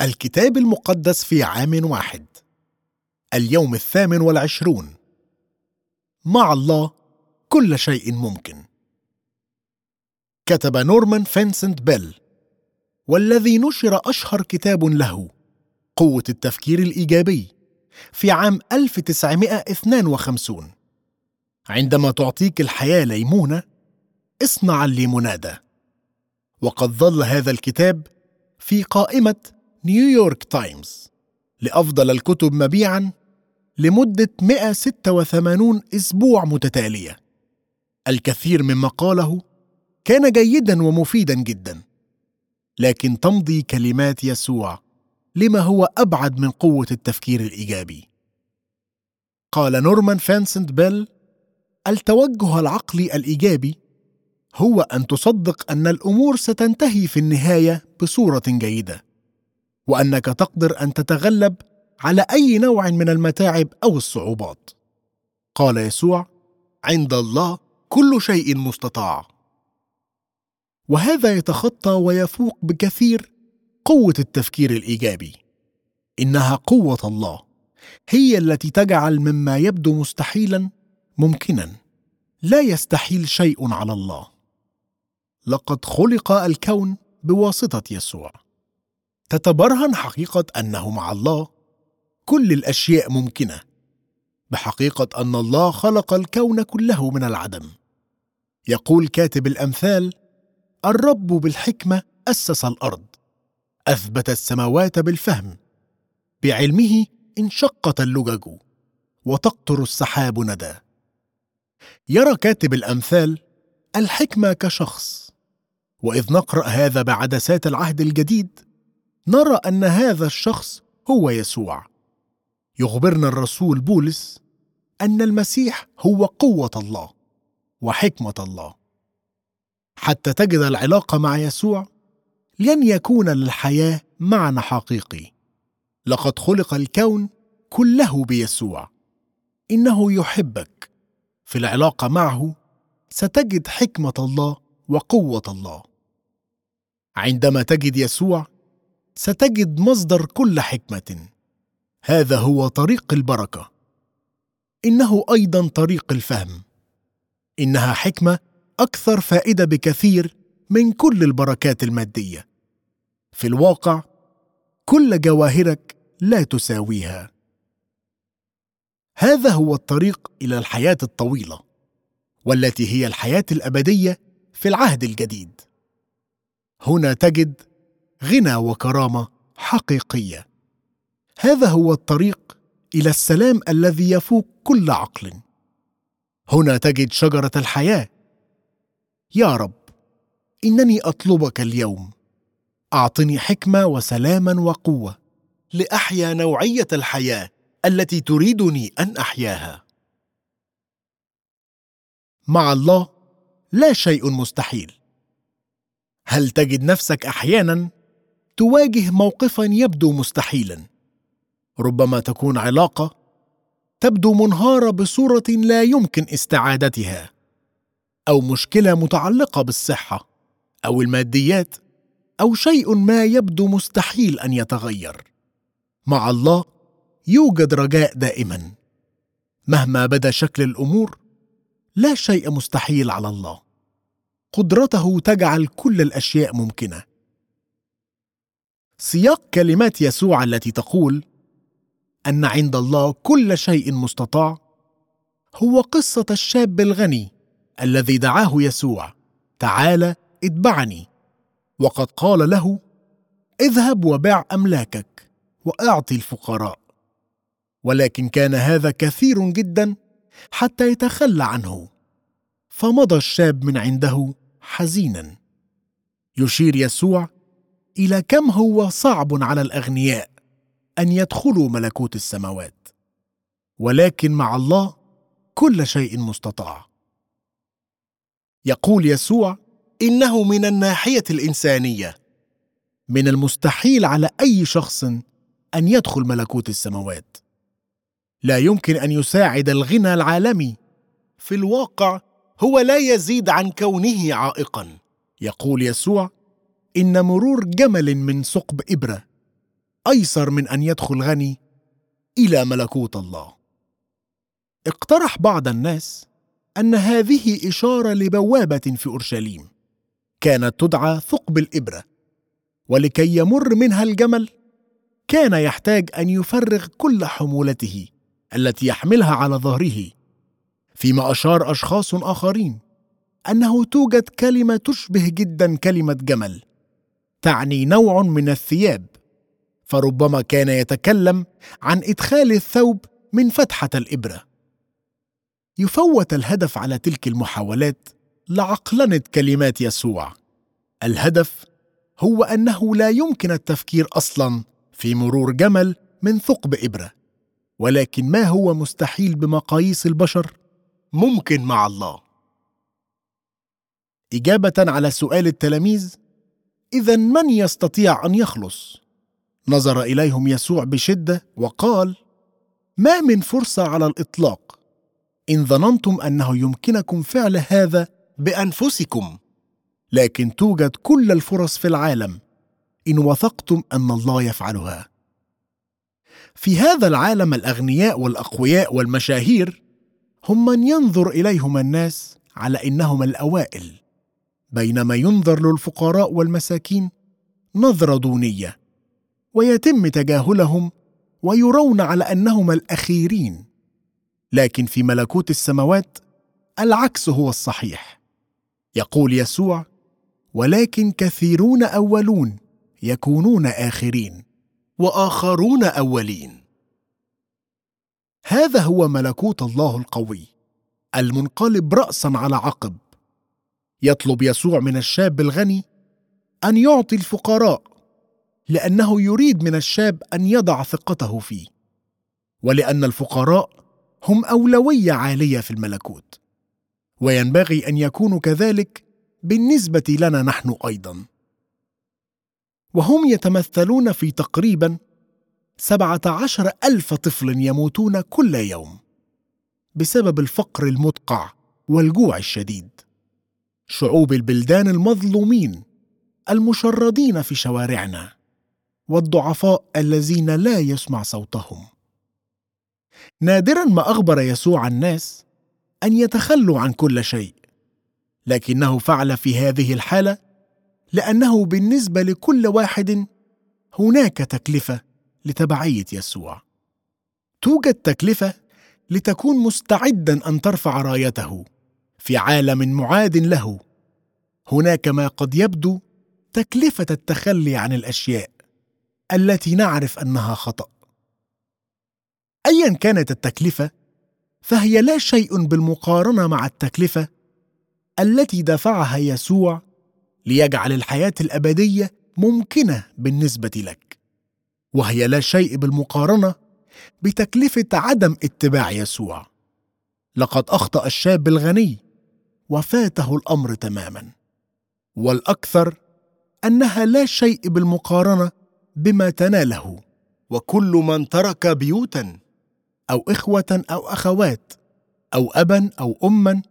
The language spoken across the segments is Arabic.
الكتاب المقدس في عام واحد. اليوم الثامن والعشرون. مع الله كل شيء ممكن. كتب نورمان فينسنت بيل والذي نشر أشهر كتاب له قوة التفكير الإيجابي في عام 1952 عندما تعطيك الحياة ليمونة اصنع الليمونادة وقد ظل هذا الكتاب في قائمة نيويورك تايمز لأفضل الكتب مبيعاً لمدة 186 أسبوع متتالية. الكثير مما قاله كان جيداً ومفيداً جداً، لكن تمضي كلمات يسوع لما هو أبعد من قوة التفكير الإيجابي. قال نورمان فانسنت بيل: التوجه العقلي الإيجابي هو أن تصدق أن الأمور ستنتهي في النهاية بصورة جيدة. وأنك تقدر أن تتغلب على أي نوع من المتاعب أو الصعوبات. قال يسوع عند الله كل شيء مستطاع. وهذا يتخطى ويفوق بكثير قوة التفكير الإيجابي. إنها قوة الله هي التي تجعل مما يبدو مستحيلا ممكنا لا يستحيل شيء على الله. لقد خلق الكون بواسطة يسوع. تتبرهن حقيقة أنه مع الله. كل الأشياء ممكنة بحقيقة أن الله خلق الكون كله من العدم. يقول كاتب الأمثال الرب بالحكمة أسس الأرض أثبت السماوات بالفهم بعلمه انشقت اللجج وتقطر السحاب ندى. يرى كاتب الأمثال الحكمة كشخص وإذ نقرأ هذا بعدسات العهد الجديد نرى أن هذا الشخص هو يسوع. يخبرنا الرسول بولس أن المسيح هو قوة الله وحكمة الله. حتى تجد العلاقة مع يسوع لن يكون للحياة معنى حقيقي. لقد خلق الكون كله بيسوع. إنه يحبك. في العلاقة معه ستجد حكمة الله وقوة الله. عندما تجد يسوع ستجد مصدر كل حكمة. هذا هو طريق البركة. إنه أيضا طريق الفهم. إنها حكمة أكثر فائدة بكثير من كل البركات المادية. في الواقع كل جواهرك لا تساويها. هذا هو الطريق إلى الحياة الطويلة والتي هي الحياة الأبدية في العهد الجديد. هنا تجد غنى وكرامة حقيقية. هذا هو الطريق إلى السلام الذي يفوق كل عقل. هنا تجد شجرة الحياة. يا رب إنني أطلبك اليوم. أعطني حكمة وسلاما وقوة لأحيا نوعية الحياة التي تريدني أن أحياها. مع الله لا شيء مستحيل. هل تجد نفسك أحيانا تواجه موقفا يبدو مستحيلا. ربما تكون علاقة تبدو منهارة بصورة لا يمكن استعادتها أو مشكلة متعلقة بالصحة أو الماديات أو شيء ما يبدو مستحيل أن يتغير. مع الله يوجد رجاء دائما. مهما بدا شكل الأمور لا شيء مستحيل على الله. قدرته تجعل كل الأشياء ممكنة. سياق كلمات يسوع التي تقول أن عند الله كل شيء مستطاع هو قصة الشاب الغني الذي دعاه يسوع. تعال اتبعني. وقد قال له اذهب وبع أملاكك وأعطي الفقراء. ولكن كان هذا كثير جدا حتى يتخلى عنه. فمضى الشاب من عنده حزينا. يشير يسوع إلى كم هو صعب على الأغنياء أن يدخلوا ملكوت السماوات. ولكن مع الله كل شيء مستطاع. يقول يسوع إنه من الناحية الإنسانية. من المستحيل على أي شخص أن يدخل ملكوت السماوات. لا يمكن أن يساعد الغنى العالمي في الواقع هو لا يزيد عن كونه عائقا. يقول يسوع إن مرور جمل من ثقب إبرة أيسر من أن يدخل غني إلى ملكوت الله. اقترح بعض الناس أن هذه إشارة لبوابة في أورشليم كانت تدعى ثقب الإبرة ولكي يمر منها الجمل كان يحتاج أن يفرغ كل حمولته التي يحملها على ظهره فيما أشار أشخاص آخرين أنه توجد كلمة تشبه جدا كلمة جمل تعني نوع من الثياب فربما كان يتكلم عن إدخال الثوب من فتحة الإبرة. يفوت الهدف على تلك المحاولات لعقلنة كلمات يسوع. الهدف هو أنه لا يمكن التفكير أصلا في مرور جمل من ثقب إبرة ولكن ما هو مستحيل بمقاييس البشر؟ ممكن مع الله. إجابة على سؤال التلاميذ اذا من يستطيع أن يخلص؟ نظر إليهم يسوع بشدة وقال ما من فرصة على الإطلاق. إن ظننتم أنه يمكنكم فعل هذا بأنفسكم. لكن توجد كل الفرص في العالم. إن وثقتم أن الله يفعلها. في هذا العالم الأغنياء والأقوياء والمشاهير هم من ينظر إليهم الناس على إنهم الأوائل. بينما ينظر للفقراء والمساكين نظرة دونية ويتم تجاهلهم ويرون على انهم الأخيرين. لكن في ملكوت السماوات العكس هو الصحيح. يقول يسوع ولكن كثيرون أولون يكونون آخرين وآخرون أولين. هذا هو ملكوت الله القوي المنقلب راسا على عقب. يطلب يسوع من الشاب الغني أن يعطي الفقراء لأنه يريد من الشاب أن يضع ثقته فيه. ولأن الفقراء هم أولوية عالية في الملكوت. وينبغي أن يكونوا كذلك بالنسبة لنا نحن أيضا. وهم يتمثلون في تقريبا سبعة عشر ألف طفل يموتون كل يوم بسبب الفقر المدقع والجوع الشديد. شعوب البلدان المظلومين المشردين في شوارعنا والضعفاء الذين لا يسمع صوتهم. نادرا ما أخبر يسوع الناس أن يتخلوا عن كل شيء لكنه فعل في هذه الحالة لأنه بالنسبة لكل واحد هناك تكلفة لتبعية يسوع. توجد تكلفة لتكون مستعدا أن ترفع رايته. في عالم معاد له. هناك ما قد يبدو تكلفة التخلي عن الأشياء التي نعرف أنها خطأ. ايا كانت التكلفة فهي لا شيء بالمقارنة مع التكلفة التي دفعها يسوع ليجعل الحياة الأبدية ممكنة بالنسبة لك. وهي لا شيء بالمقارنة بتكلفة عدم اتباع يسوع. لقد أخطأ الشاب الغني وفاته الأمر تماما. والأكثر أنها لا شيء بالمقارنة بما تناله. وكل من ترك بيوتا أو إخوة أو أخوات أو ابا أو اما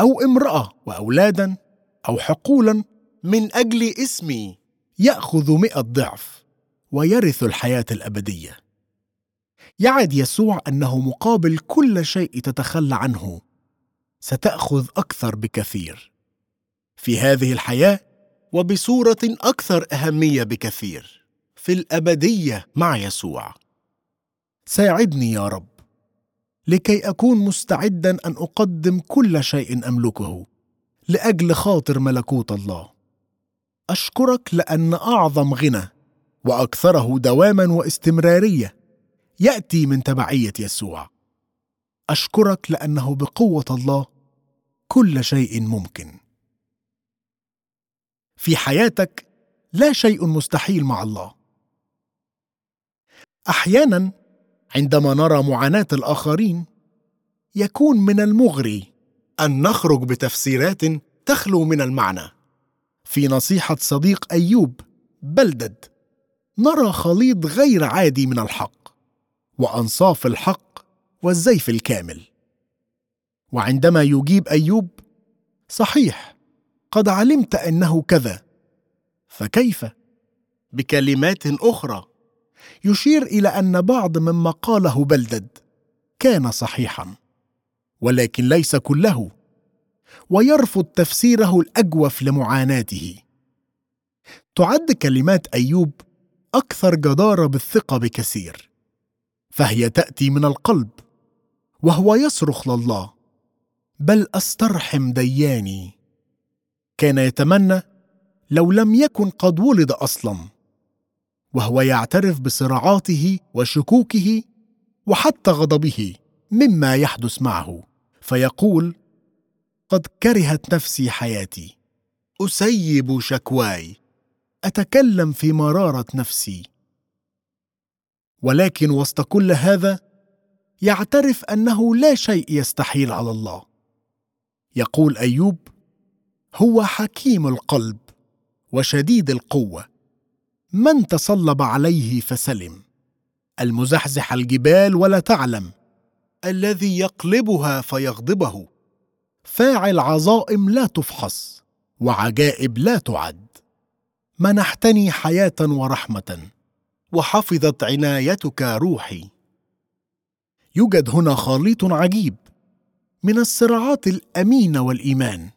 أو امرأة واولادا أو حقولا من أجل اسمي يأخذ مئة ضعف ويرث الحياة الأبدية. يعد يسوع أنه مقابل كل شيء تتخلى عنه. ستأخذ أكثر بكثير. في هذه الحياة وبصورة أكثر أهمية بكثير. في الأبدية مع يسوع. ساعدني يا رب. لكي أكون مستعدا أن أقدم كل شيء أملكه لأجل خاطر ملكوت الله. أشكرك لأن أعظم غنى وأكثره دواما واستمرارية يأتي من تبعية يسوع. أشكرك لأنه بقوة الله كل شيء ممكن. في حياتك لا شيء مستحيل مع الله. أحيانا عندما نرى معاناة الآخرين يكون من المغري أن نخرج بتفسيرات تخلو من المعنى. في نصيحة صديق أيوب بلدد نرى خليط غير عادي من الحق وأنصاف الحق والزيف الكامل. وعندما يجيب أيوب صحيح قد علمت أنه كذا فكيف؟ بكلمات أخرى. يشير إلى أن بعض مما قاله بلدد كان صحيحا ولكن ليس كله. ويرفض تفسيره الأجوف لمعاناته. تعد كلمات أيوب أكثر جدارة بالثقة بكثير فهي تأتي من القلب. وهو يصرخ لله بل أسترحم دياني. كان يتمنى لو لم يكن قد ولد أصلا وهو يعترف بصراعاته وشكوكه وحتى غضبه مما يحدث معه فيقول قد كرهت نفسي حياتي أسيب شكواي أتكلم في مرارة نفسي. ولكن وسط كل هذا يعترف أنه لا شيء يستحيل على الله. يقول أيوب هو حكيم القلب وشديد القوة. من تصلب عليه فسلم. المزحزح الجبال ولا تعلم. الذي يقلبها فيغضبه. فاعل عظائم لا تفحص وعجائب لا تعد. منحتني حياة ورحمة. وحفظت عنايتك روحي. يوجد هنا خليط عجيب من الصراعات الامينه والإيمان.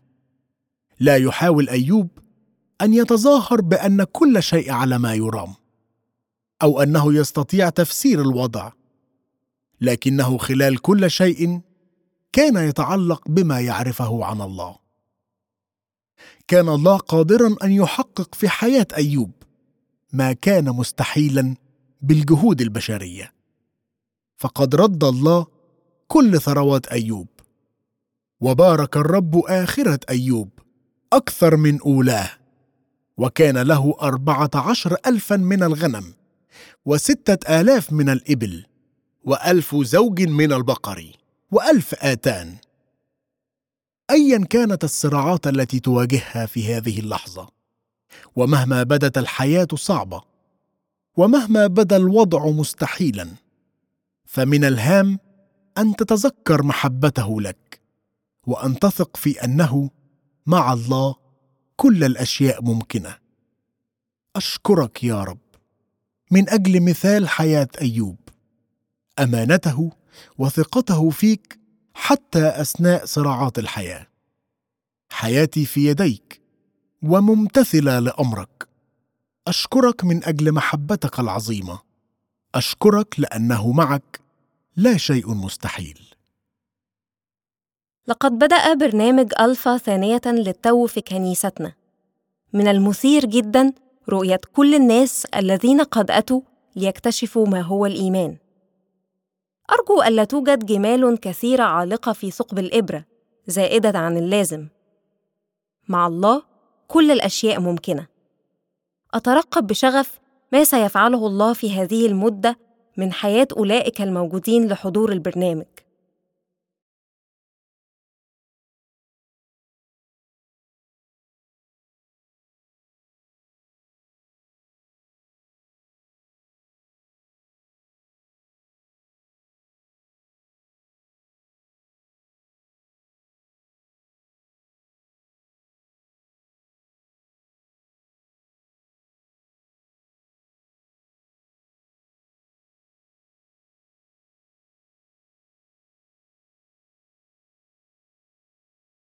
لا يحاول أيوب أن يتظاهر بأن كل شيء على ما يرام أو أنه يستطيع تفسير الوضع لكنه خلال كل شيء كان يتعلق بما يعرفه عن الله. كان الله قادرا أن يحقق في حياة أيوب ما كان مستحيلا بالجهود البشرية. فقد رد الله كل ثروات أيوب. وبارك الرب آخرة أيوب أكثر من أولاه. وكان له أربعة عشر الفا من الغنم وستة آلاف من الإبل وألف زوج من البقر وألف آتان. ايا كانت الصراعات التي تواجهها في هذه اللحظة. ومهما بدت الحياة صعبة. ومهما بدا الوضع مستحيلا. فمن الهام أن تتذكر محبته لك وأن تثق في أنه مع الله كل الأشياء ممكنة. أشكرك يا رب. من أجل مثال حياة أيوب أمانته وثقته فيك حتى أثناء صراعات الحياة. حياتي في يديك وممتثلة لأمرك. أشكرك من أجل محبتك العظيمة. أشكرك لأنه معك لا شيء مستحيل. لقد بدأ برنامج ألفا ثانية للتو في كنيستنا. من المثير جدا رؤية كل الناس الذين قد أتوا ليكتشفوا ما هو الإيمان. أرجو ألا توجد جمال كثيرة عالقة في ثقب الإبرة زائدة عن اللازم. مع الله كل الأشياء ممكنة. أترقب بشغف ما سيفعله الله في هذه المدة من حياة أولئك الموجودين لحضور البرنامج.